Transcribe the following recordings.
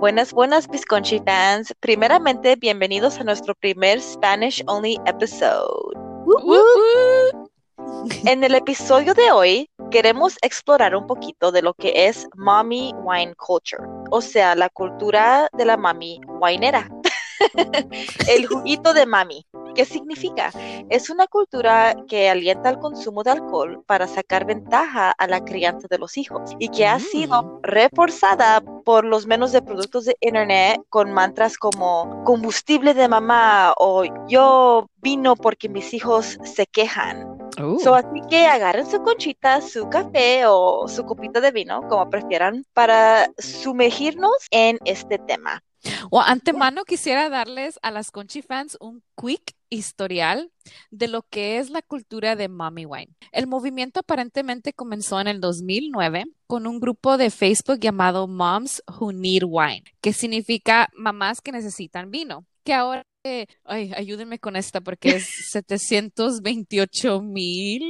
Buenas, buenas, Visconchi fans. Primeramente, bienvenidos a nuestro primer Spanish Only episode. En el episodio de hoy, queremos explorar un poquito de lo que es mommy wine culture, o sea, la cultura de la mami winera. el juguito de mami. ¿Qué significa? Es una cultura que alienta el consumo de alcohol para sacar ventaja a la crianza de los hijos y que ha sido Mm. reforzada por los menús de productos de internet con mantras como combustible de mamá o yo vino porque mis hijos se quejan. Uh, So, así que agarren su conchita, su café o su copita de vino, como prefieran, para sumergirnos en este tema. o antemano quisiera darles a las Conchi fans un quick historial de lo que es la cultura de Mommy Wine. El movimiento aparentemente comenzó en el 2009 con un grupo de Facebook llamado Moms Who Need Wine, que significa mamás que necesitan vino, que ahora, eh, ay, ayúdenme con esta porque es 728 mil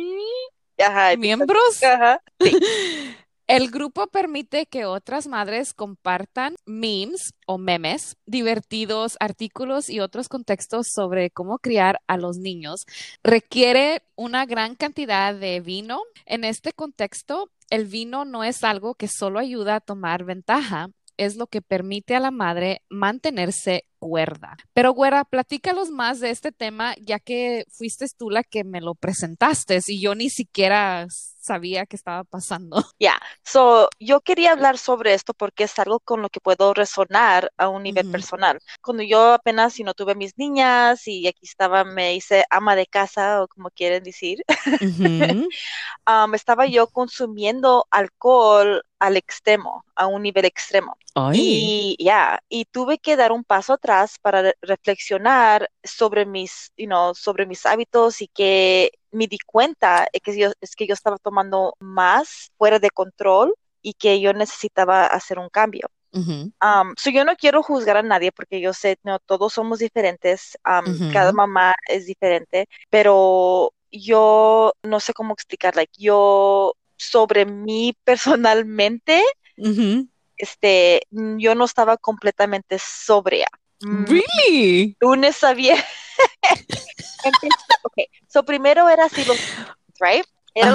miembros. ajá. El grupo permite que otras madres compartan memes o memes, divertidos, artículos y otros contextos sobre cómo criar a los niños. Requiere una gran cantidad de vino. En este contexto, el vino no es algo que solo ayuda a tomar ventaja, es lo que permite a la madre mantenerse cuerda. Pero, güera, platícalos más de este tema, ya que fuiste tú la que me lo presentaste y yo ni siquiera sabía qué estaba pasando. Ya, so, yo quería hablar sobre esto porque es algo con lo que puedo resonar a un nivel personal. Cuando yo apenas, si no tuve mis niñas y aquí estaba, me hice ama de casa o como quieren decir, Ujú. um, estaba yo consumiendo alcohol al extremo, a un nivel extremo. Ay. Y ya, y tuve que dar un paso atrás para re- reflexionar sobre mis, you know, sobre mis hábitos y que me di cuenta es que yo, es que yo estaba tomando más fuera de control y que yo necesitaba hacer un cambio. Ujú. Um, so yo no quiero juzgar a nadie porque yo sé, no, todos somos diferentes, um, Ujú. cada mamá es diferente, pero yo no sé cómo explicar, like, yo sobre mí personalmente, este, mm, yo no estaba completamente sobria. Mm, Really? lunes a viernes. Empecé- ok, so primero era así los, right? Era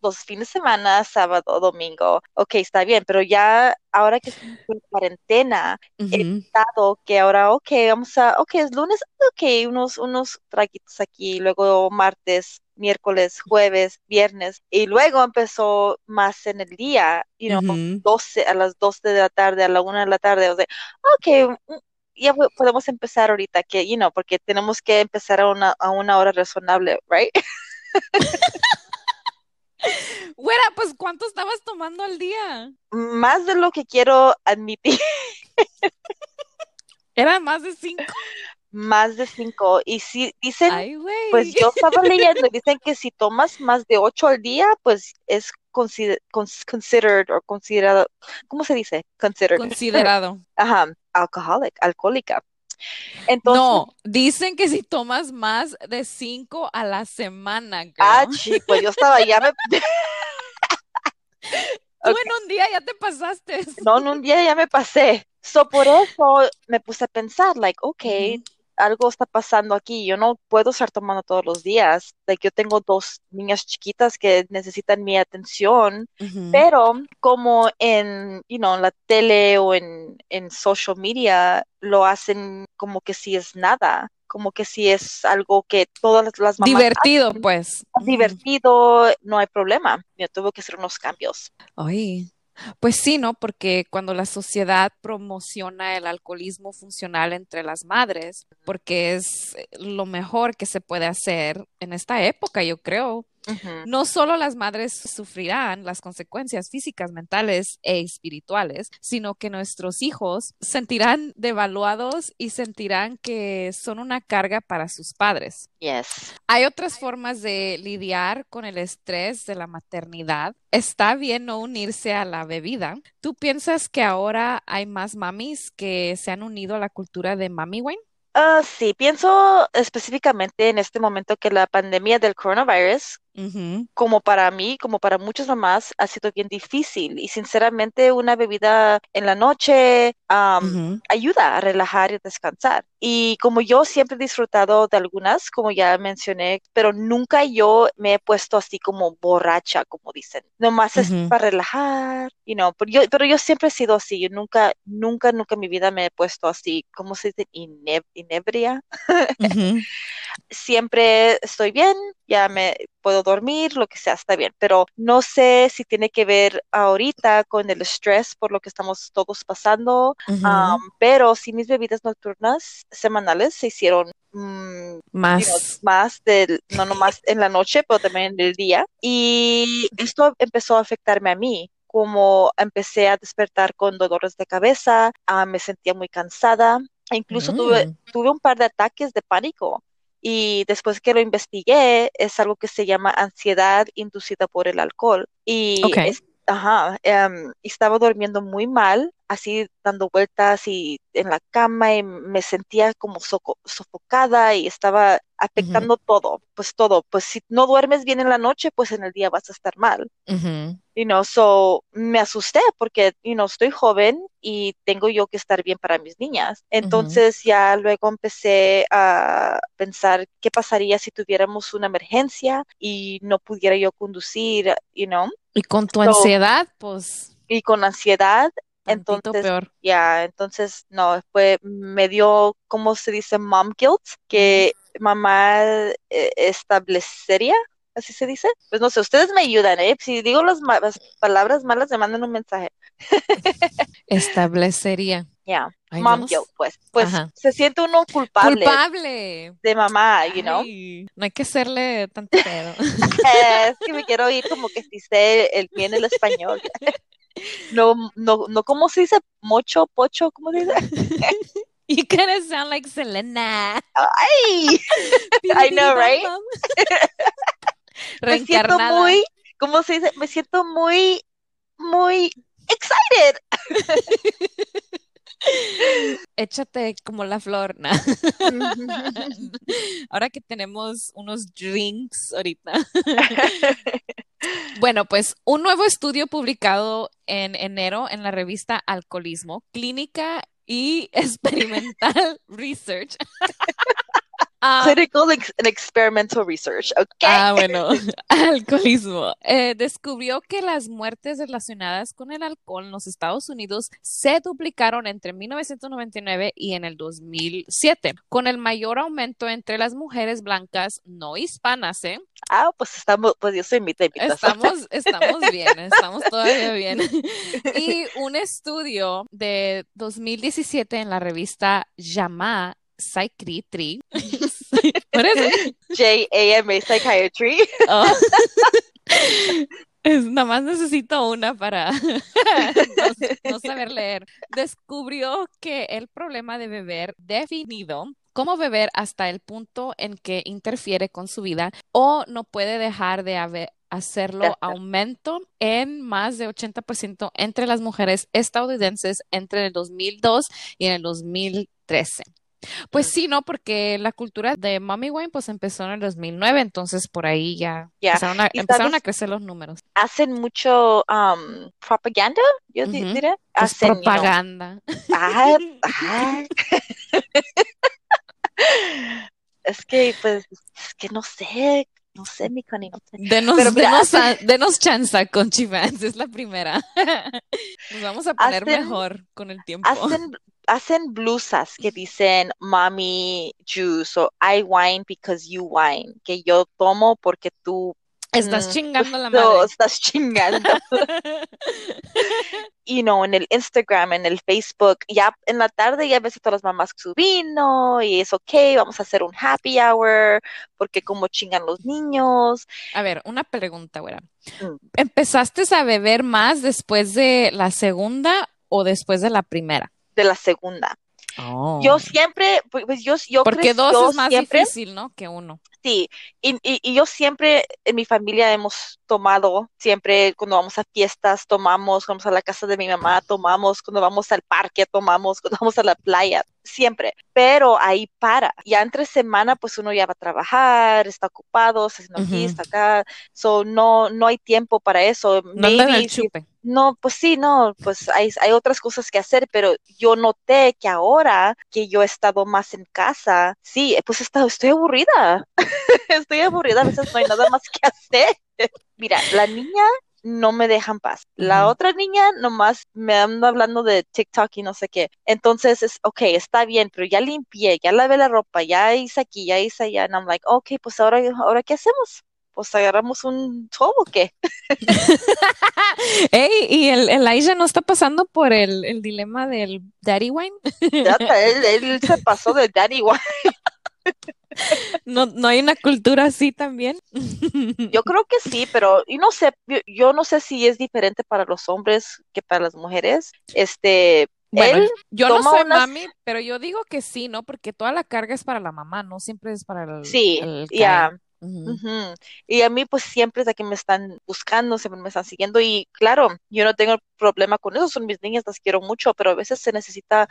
los, fines de semana, sábado, domingo. Ok, está bien, pero ya ahora que estamos en cuarentena, he Ujú. notado que ahora, ok, vamos a, ok, es lunes, ok, unos, unos traguitos aquí, luego martes, miércoles, jueves, viernes, y luego empezó más en el día, you know, Ujú. 12, a las 12 de la tarde, a la 1 de la tarde, o sea, ok, mm, ya po- podemos empezar ahorita, que, you know, porque tenemos que empezar a una, a una hora razonable, right? Güera, pues ¿cuánto estabas tomando al día? Más de lo que quiero admitir, Era más de cinco. Más de cinco, y si dicen Ay. Pues yo estaba leyendo dicen que si tomas más de ocho al día, pues es consider- cons- considered o considerado, ¿cómo se dice? Considered. Considerado. Ajá, alcoholic, alcohólica. Entonces, No, dicen que si tomas más de cinco a la semana, girl. ah, sí, pues yo estaba ya me, Tú ok. en un día ya te pasaste. no, en un día ya me pasé. So por eso me puse a pensar, like, okay, Ujú. Algo está pasando aquí. Yo no puedo estar tomando todos los días. Like, yo tengo dos niñas chiquitas que necesitan mi atención. Pero como en, you know, en la tele o en, en social media lo hacen como que si es nada, como que si es algo que todas las- mamás Divertido, hacen, pues. Divertido, no hay problema. Yo tuve que hacer unos cambios. Ay, pues sí, ¿no? Porque cuando la sociedad promociona el alcoholismo funcional entre las madres, porque es lo mejor que se puede hacer en esta época, yo creo. No solo las madres sufrirán las consecuencias físicas, mentales e espirituales, sino que nuestros hijos sentirán devaluados y sentirán que son una carga para sus padres. Yes. Hay otras formas de lidiar con el estrés de la maternidad. Está bien no unirse a la bebida. ¿Tú piensas que ahora hay más mamis que se han unido a la cultura de mami wine? Ah, sí, pienso específicamente en este momento que la pandemia del coronavirus Ujú, como para mí, como para muchas mamás, ha sido bien difícil. Y sinceramente, una bebida en la noche am, ujú, ayuda a relajar y descansar. Y como yo siempre he disfrutado de algunas, como ya mencioné, pero nunca yo me he puesto así como borracha, como dicen. Nomás es ujú, para relajar, you know, pero yo, pero yo siempre he sido así. Yo nunca, nunca, nunca en mi vida me he puesto así, ¿cómo se dice? Ine- inebria siempre estoy bien, ya me puedo dormir, lo que sea, está bien, pero no sé si tiene que ver ahorita con el estrés por lo que estamos todos pasando, am, ujú. pero sí mis bebidas nocturnas semanales se hicieron mm, you know, Más. más del, no nomás en la noche, pero también en el día, y esto empezó a afectarme a mí. Como empecé a despertar con dolores de cabeza, ah, me sentía muy cansada, incluso tuve, Mm, tuve un par de ataques de pánico y después que lo investigué, es algo que se llama ansiedad inducida por el alcohol. Y ok. es, ajá, y estaba durmiendo muy mal, así dando vueltas y en la cama y me sentía como sofocada y estaba afectando todo, pues todo. Pues si no duermes bien en la noche, pues en el día vas a estar mal. ujú, You know, so me asusté porque, you know, estoy joven y tengo yo que estar bien para mis niñas. Entonces ya luego empecé a pensar qué pasaría si tuviéramos una emergencia y no pudiera yo conducir, you know. Y con tu So, ansiedad, pues, y con ansiedad, entonces peor. ya, entonces no, fue, me dio, ¿cómo se dice? Mom guilt, que mamá eh, establecería. ¿Así se dice? Pues no sé, ustedes me ayudan, ¿eh? Si digo las, ma- las palabras malas, me mandan un mensaje. Establecería. Ay, yo mom no guilt, sé. pues, pues Ajá. se siente uno culpable Culpable. de mamá, you know. Ay, no hay que hacerle tanto pedo. Es que me quiero ir como que si sé el, bien el español. No, no, no, ¿cómo se dice? Mocho, pocho, ¿cómo se dice? You kind of sound like Selena. ¡Ay! I know, right? Me siento muy, ¿cómo se dice? Me siento muy, muy excited. Échate como la flor. nah. Ahora que tenemos unos drinks ahorita. Bueno, pues un nuevo estudio publicado en enero en la revista Alcoholismo, Clínica y Experimental Research. Ah, Clinical and experimental research, ¿ok? ah, bueno, alcoholismo. Eh, descubrió que las muertes relacionadas con el alcohol en los Estados Unidos se duplicaron entre 1999 y en el 2007, con el mayor aumento entre las mujeres blancas no hispanas, ¿eh? Ah, pues estamos, pues yo soy mitad mitad. Estamos, estamos bien, estamos todavía bien. Y un estudio de 2017 en la revista JAMA Psychiatry. What is it? J-A-M-A Psychiatry. Oh. Es, nada más necesito una para no, no saber leer. Descubrió que el problema de beber definido como beber hasta el punto en que interfiere con su vida o no puede dejar de haber- hacerlo aumento en más de 80% entre las mujeres estadounidenses entre el 2002 y en el 2013. Pues sí, ¿no? Porque la cultura de mommy wine pues empezó en el 2009, entonces por ahí ya empezaron a, crecer los números. hacen mucho um, propaganda, yo di- Ujú. diré. Pues Hacen, you know, propaganda. ah, ah. Es que, pues, es que no sé, no sé, mi Connie, no sé. Denos, Pero denos, hacen, denos chance con Chivans, es la primera. Nos vamos a poner hacen, mejor con el tiempo. hacen, hacen blusas que dicen mommy juice o I wine because you wine, que yo tomo porque tú, Estás mm, chingando la madre. estás chingando. y no, en el Instagram, en el Facebook, ya en la tarde ya ves a todas las mamás su vino y es ok, vamos a hacer un happy hour porque como chingan los niños. A ver, una pregunta, güera. Mm, ¿Empezaste a beber más después de la segunda o después de la primera? De la segunda. Oh. Yo siempre, pues pues, yo, yo Porque crecí, dos yo es más siempre, difícil, ¿no? Que uno. Sí, y, y, y yo siempre en mi familia hemos tomado, siempre cuando vamos a fiestas tomamos, cuando vamos a la casa de mi mamá tomamos, cuando vamos al parque tomamos, cuando vamos a la playa, siempre, pero ahí para. Ya entre semana pues uno ya va a trabajar, está ocupado, está haciendo aquí, Ujú. está acá, so no, no hay tiempo para eso. No Maybe chupe. no, pues sí, no, pues hay, hay otras cosas que hacer, pero yo noté que ahora que yo he estado más en casa, sí, pues he estado, estoy aburrida, estoy aburrida, a veces no hay nada más que hacer. Mira, la niña no me deja en paz. La otra niña nomás me anda hablando de TikTok y no sé qué. Entonces es, ok, está bien, pero ya limpié, ya lavé la ropa, ya hice aquí, ya hice allá. And I'm like, ok, pues ahora, ahora ¿qué hacemos? Pues agarramos un show o qué? Ey, ¿y el Elijah no está pasando por el, el dilema del daddy wine? Ya, él, él se pasó de daddy igual. ¿No, no hay una cultura así también? Yo creo que sí, pero y no sé, yo, yo no sé si es diferente para los hombres que para las mujeres. Este, Bueno, él, yo no soy unas- mami, pero yo digo que sí, ¿no? Porque toda la carga es para la mamá, no siempre es para el, sí, ya. Ujú. Y a mí pues siempre es de que me están buscando, siempre me están siguiendo y claro, yo no tengo problema con eso, son mis niñas, las quiero mucho, pero a veces se necesita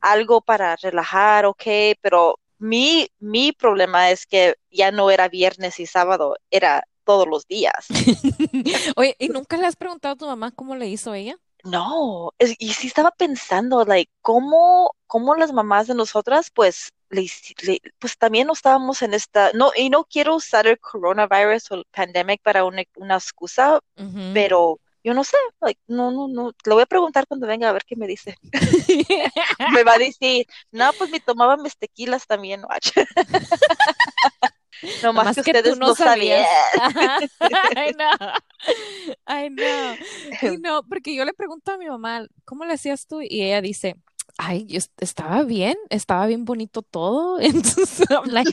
algo para relajar, ok, pero mi, mi problema es que ya no era viernes y sábado, era todos los días. Oye, ¿y nunca le has preguntado a tu mamá cómo le hizo ella? No, es- y sí estaba pensando, like, cómo, cómo las mamás de nosotras, pues, le hici- le- pues también no estábamos en esta, no, y no quiero usar el coronavirus o el pandemic para una, una excusa, pero yo no sé, like, no, no, no, le voy a preguntar cuando venga a ver qué me dice. Me va a decir, no, pues me tomaba mis tequilas también, watch. Nomás Nomás que que tú ustedes no no sabían. Ay, no. Ay, no. Y no, porque yo le pregunto a mi mamá, ¿cómo le hacías tú? Y ella dice, ay, yo est- estaba bien, estaba bien bonito todo. Entonces, I'm like,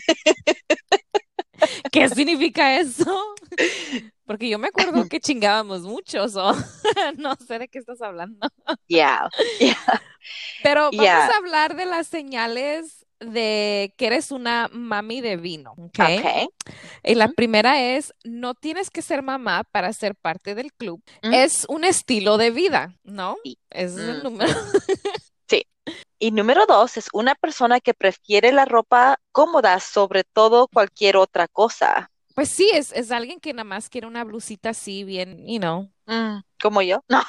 ¿qué significa eso? Porque yo me acuerdo que chingábamos mucho, so, no sé de qué estás hablando. Yeah, yeah. Pero vamos Ya. a hablar de las señales de que eres una mami de vino, ¿ok? Okay. Y la Ujú. primera es, no tienes que ser mamá para ser parte del club. Mm. Es un estilo de vida, ¿no? Sí. Es el número. Y número dos, es una persona que prefiere la ropa cómoda sobre todo cualquier otra cosa. Pues sí, es, es alguien que nada más quiere una blusita así, bien, you know. Mm, como yo. No.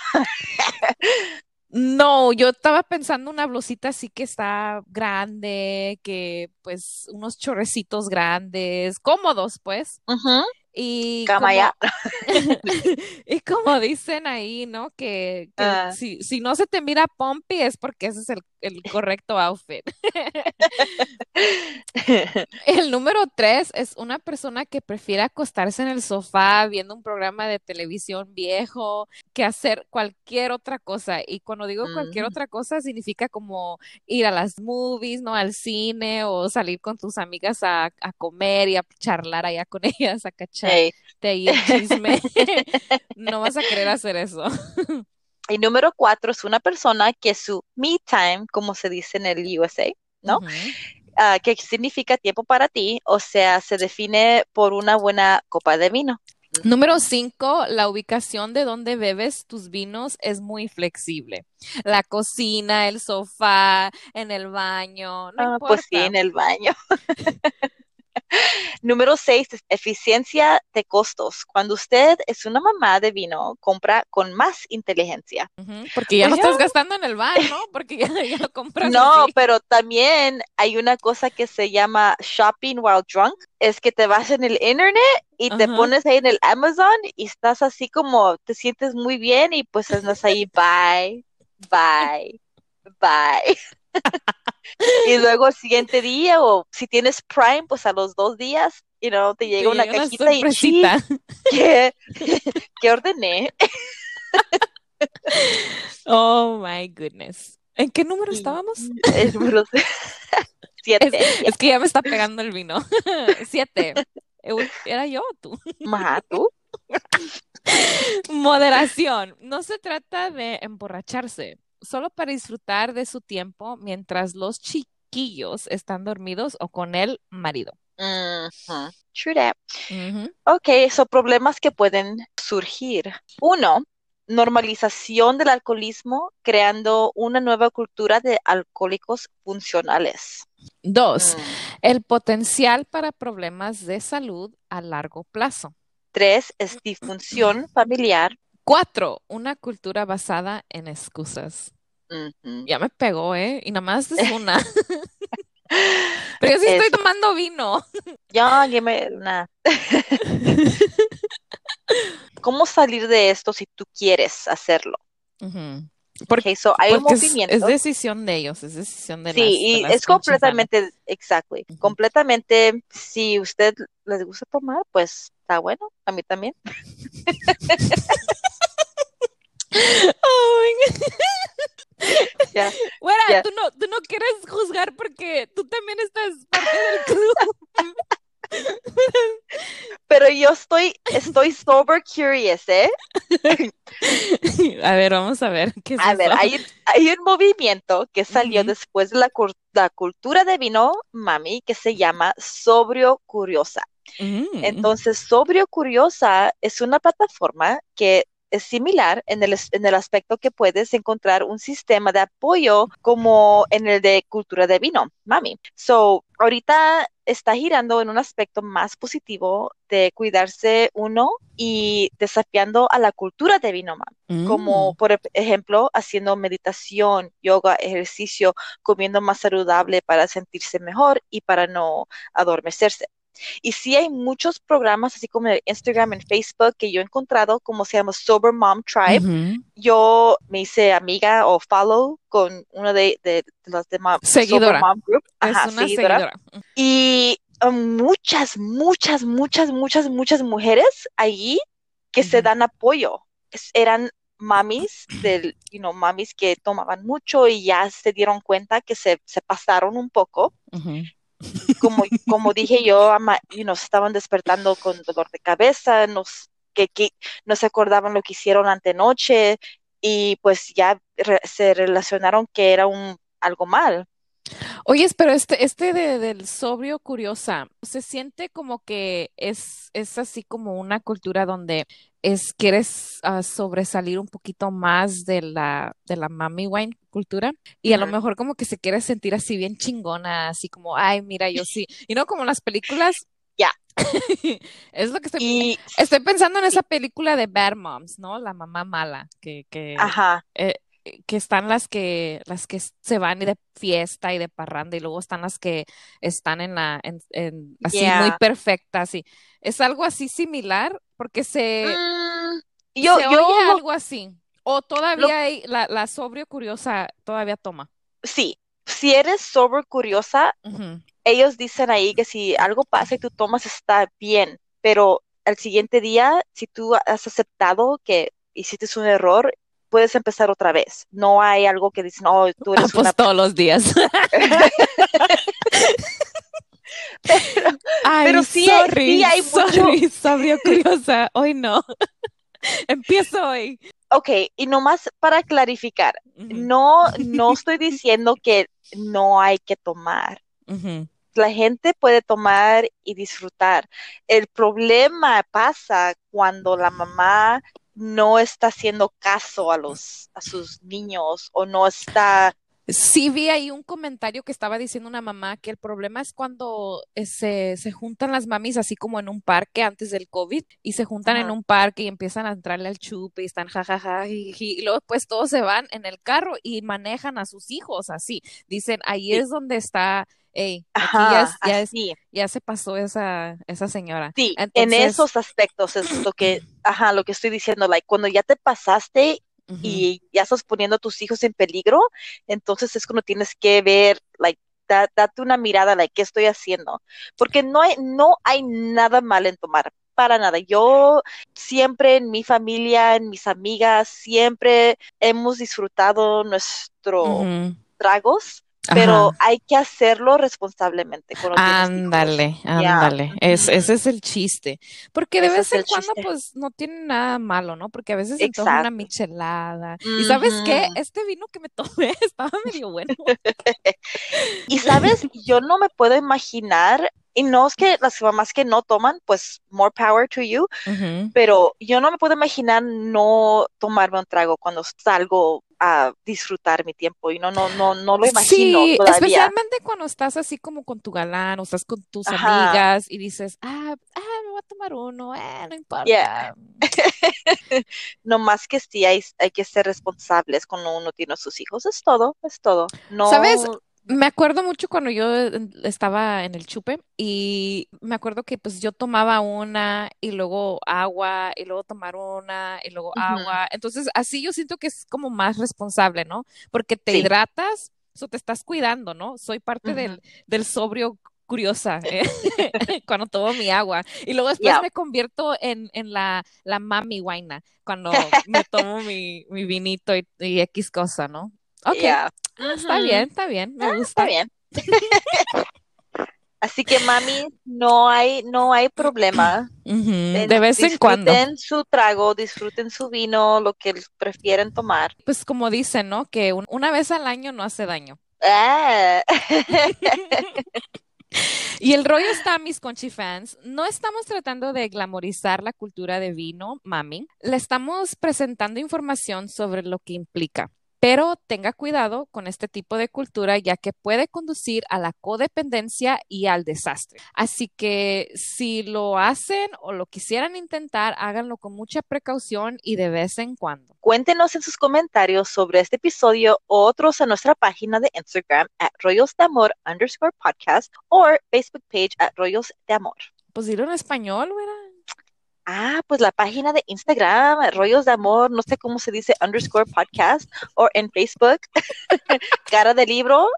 No, yo estaba pensando una blusita así que está grande, que pues unos chorrecitos grandes, cómodos, pues. Ujú. Y Cama como, ya. y como dicen ahí, ¿no? Que, que Ah. si, si no se te mira pompi es porque ese es el, el correcto outfit. El número tres es una persona que prefiere acostarse en el sofá viendo un programa de televisión viejo que hacer cualquier otra cosa. Y cuando digo cualquier Mm. otra cosa, significa como ir a las movies, ¿no? Al cine o salir con tus amigas a, a comer y a charlar allá con ellas, a cacharte Hey. y el chisme. No vas a querer hacer eso. Y número cuatro es una persona que su me time, como se dice en el USA, ¿no? Ah, que significa tiempo para ti, o sea, se define por una buena copa de vino. Número cinco, la ubicación de donde bebes tus vinos es muy flexible. La cocina, el sofá, en el baño, no Ah, pues sí, importa. en el baño. Número seis eficiencia de costos. Cuando usted es una mamá de vino, compra con más inteligencia. Ujú, Porque ya Pues no ya. estás gastando en el bar, ¿no? Porque ya, ya lo compras No, así. pero también hay una cosa que se llama shopping while drunk. Es que te vas en el internet y te pones ahí en el Amazon y estás así como te sientes muy bien y pues andas ahí, bye, bye, bye. Y luego el siguiente día o si tienes Prime, pues a los dos días, you know, te Te llega una llega una cajita y sorpresita. "Chi, ¿qué, qué ordené? Oh my goodness. ¿En qué número Y- estábamos? Número siete. Es, es que ya me está pegando el vino. Siete. ¿Era yo o tú? Ajá, ¿tú? Moderación. No se trata de emborracharse, solo para disfrutar de su tiempo mientras los chiquillos están dormidos o con el marido. True that. Ujú. Ok, son problemas que pueden surgir. Uno, normalización del alcoholismo, creando una nueva cultura de alcohólicos funcionales. Dos, Mm. el potencial para problemas de salud a largo plazo. Tres, es disfunción familiar. Cuatro, una cultura basada en excusas. Ya me pegó, ¿eh? Y nada más es una. Pero yo sí estoy Es- tomando vino. Ya, ya me- nah. ¿Cómo salir de esto si tú quieres hacerlo? Porque, Ok, so hay un porque movimiento. es decisión de ellos, es decisión de Sí, las, de y las es completamente, exactly, Ujú. completamente, si usted les gusta tomar, pues está bueno, a mí también. Ay. Ya, ya. tú no, tú no quieres juzgar porque tú también estás parte del club. Pero yo estoy, estoy sober curious, ¿eh? A ver, vamos a ver qué es A ver, hay, hay un movimiento que salió después de la cultura de vino, mami, que se llama Sobrio Curiosa. Mm. Entonces, Sobrio Curiosa es una plataforma que es similar en el, en el aspecto que puedes encontrar un sistema de apoyo como en el de cultura de vino, mami. So, ahorita está girando en un aspecto más positivo de cuidarse uno y desafiando a la cultura de vino, mami como Mm. por ejemplo haciendo meditación, yoga, ejercicio, comiendo más saludable para sentirse mejor y para no adormecerse. Y sí hay muchos programas así como en Instagram, en Facebook que yo he encontrado como se llama Sober Mom Tribe. Yo me hice amiga o follow con una de, de, de las de Mom- Seguidora. Sober Mom Group. Es Ajá, una seguidora. seguidora. Y uh, muchas, muchas, muchas, muchas, muchas mujeres allí que se dan apoyo. Es- eran mamis del, you know, mamis que tomaban mucho y ya se dieron cuenta que se, se pasaron un poco. Ujú. Como, como dije yo, ama- estaban despertando con dolor de cabeza, nos, que, que no se acordaban lo que hicieron antenoche y pues ya se relacionaron que era un algo mal. Oyes, pero este, este de, del sobrio curiosa, se siente como que es, es así como una cultura donde es, quieres ah, sobresalir un poquito más de la, de la mami wine cultura y a lo mejor como que se quiere sentir así bien chingona, así como, ay, mira, yo sí, y no como las películas. Ya. Es lo que estoy, Y, estoy pensando en esa película de Bad Moms, ¿no? La mamá mala, que, que, ajá, eh, que están las que las que se van de fiesta y de parranda y luego están las que están en la en, en- así Yeah. muy perfectas y es algo así similar porque se, Mm, yo, se yo oye algo así. o todavía hay la, la sobrio curiosa todavía toma. Sí, si eres sober curiosa, ellos dicen ahí que si algo pasa y tú tomas está bien, pero al siguiente día, si tú has aceptado que hiciste un error, puedes empezar otra vez. No hay algo que dicen, oh, tú Ah, eres pues una... todos los días Pero, Ay, Pero sí hay- sorry, sí hay mucho- sorry, sobrio curiosa hoy no. Empiezo hoy. Ok, y nomás para clarificar, no, no estoy diciendo que no hay que tomar. la gente puede tomar y disfrutar. El problema pasa cuando la mamá no está haciendo caso a los a sus niños o no está Sí, vi ahí un comentario que estaba diciendo una mamá que el problema es cuando eh, se, se juntan las mamis así como en un parque antes del COVID y se juntan en un parque y empiezan a entrarle al chupe y están jajaja jiji, y luego pues todos se van en el carro y manejan a sus hijos así. Dicen, ahí Sí. es donde está, hey, aquí ya, es- ajá, ya, es- así. ya se pasó esa, esa señora. Sí, en esos aspectos es lo que, ajá, lo que estoy diciendo, like cuando ya te pasaste Y ya estás poniendo a tus hijos en peligro, entonces es cuando tienes que ver, like, da- date una mirada, like, ¿qué estoy haciendo? Porque no hay, no hay nada mal en tomar, para nada. Yo siempre en mi familia, en mis amigas, siempre hemos disfrutado nuestros tragos, pero Ajá. hay que hacerlo responsablemente. Ándale, ándale. Es, ese es el chiste. Porque de Ese vez en cuando, chiste. pues, no tiene nada malo, ¿no? Porque a veces se antoja una michelada. ¿Y sabes qué? Este vino que me tomé estaba medio bueno. Y sabes, yo no me puedo imaginar y no es que las mamás que no toman, pues more power to you, pero yo no me puedo imaginar no tomarme un trago cuando salgo a disfrutar mi tiempo y no, no, no, no lo imagino Sí, todavía. especialmente cuando estás así como con tu galán o estás con tus Ajá. amigas y dices, ah, ah, me voy a tomar uno, eh, no importa. Yeah. No más que sí hay, hay que ser responsables cuando uno tiene a sus hijos, es todo, es todo. No, ¿Sabes? Me acuerdo mucho cuando yo eh, estaba en el chupe y me acuerdo que pues yo tomaba una y luego agua y luego tomar una y luego agua. Entonces así yo siento que es como más responsable, ¿no? Porque te Sí. hidratas, eso te estás cuidando, ¿no? Soy parte del, del sobrio curiosa ¿eh? cuando tomo mi agua y luego después Yeah. me convierto en, en la, la mami guaina cuando me tomo mi, mi vinito y, y X cosa, ¿no? Ok. Yeah. Está bien, está bien, me Ah, gusta. Está bien. Así que mami, no hay, no hay problema. De vez en cuando. Disfruten su trago, disfruten su vino, lo que prefieren tomar. Pues como dicen, ¿no? Que un- una vez al año no hace daño. Ah. Y el rollo está, mis Conchi fans, no estamos tratando de glamorizar la cultura de vino, mami. Le estamos presentando información sobre lo que implica. Pero tenga cuidado con este tipo de cultura ya que puede conducir a la codependencia y al desastre. Así que si lo hacen o lo quisieran intentar, háganlo con mucha precaución y de vez en cuando. Cuéntenos en sus comentarios sobre este episodio o otros a nuestra página de Instagram at rollos de amor underscore podcast o Facebook page at rollos de amor. Pues dilo en español, ¿verdad? Ah, pues la página de Instagram, at rollos de amor, no sé cómo se dice underscore podcast o en Facebook, cara de libro,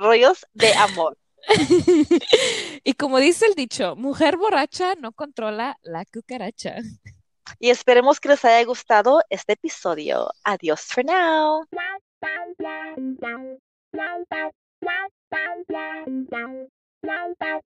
rollos de amor. Y como dice el dicho, mujer borracha no controla la cucaracha. Y esperemos que les haya gustado este episodio. Adiós for now. Bye.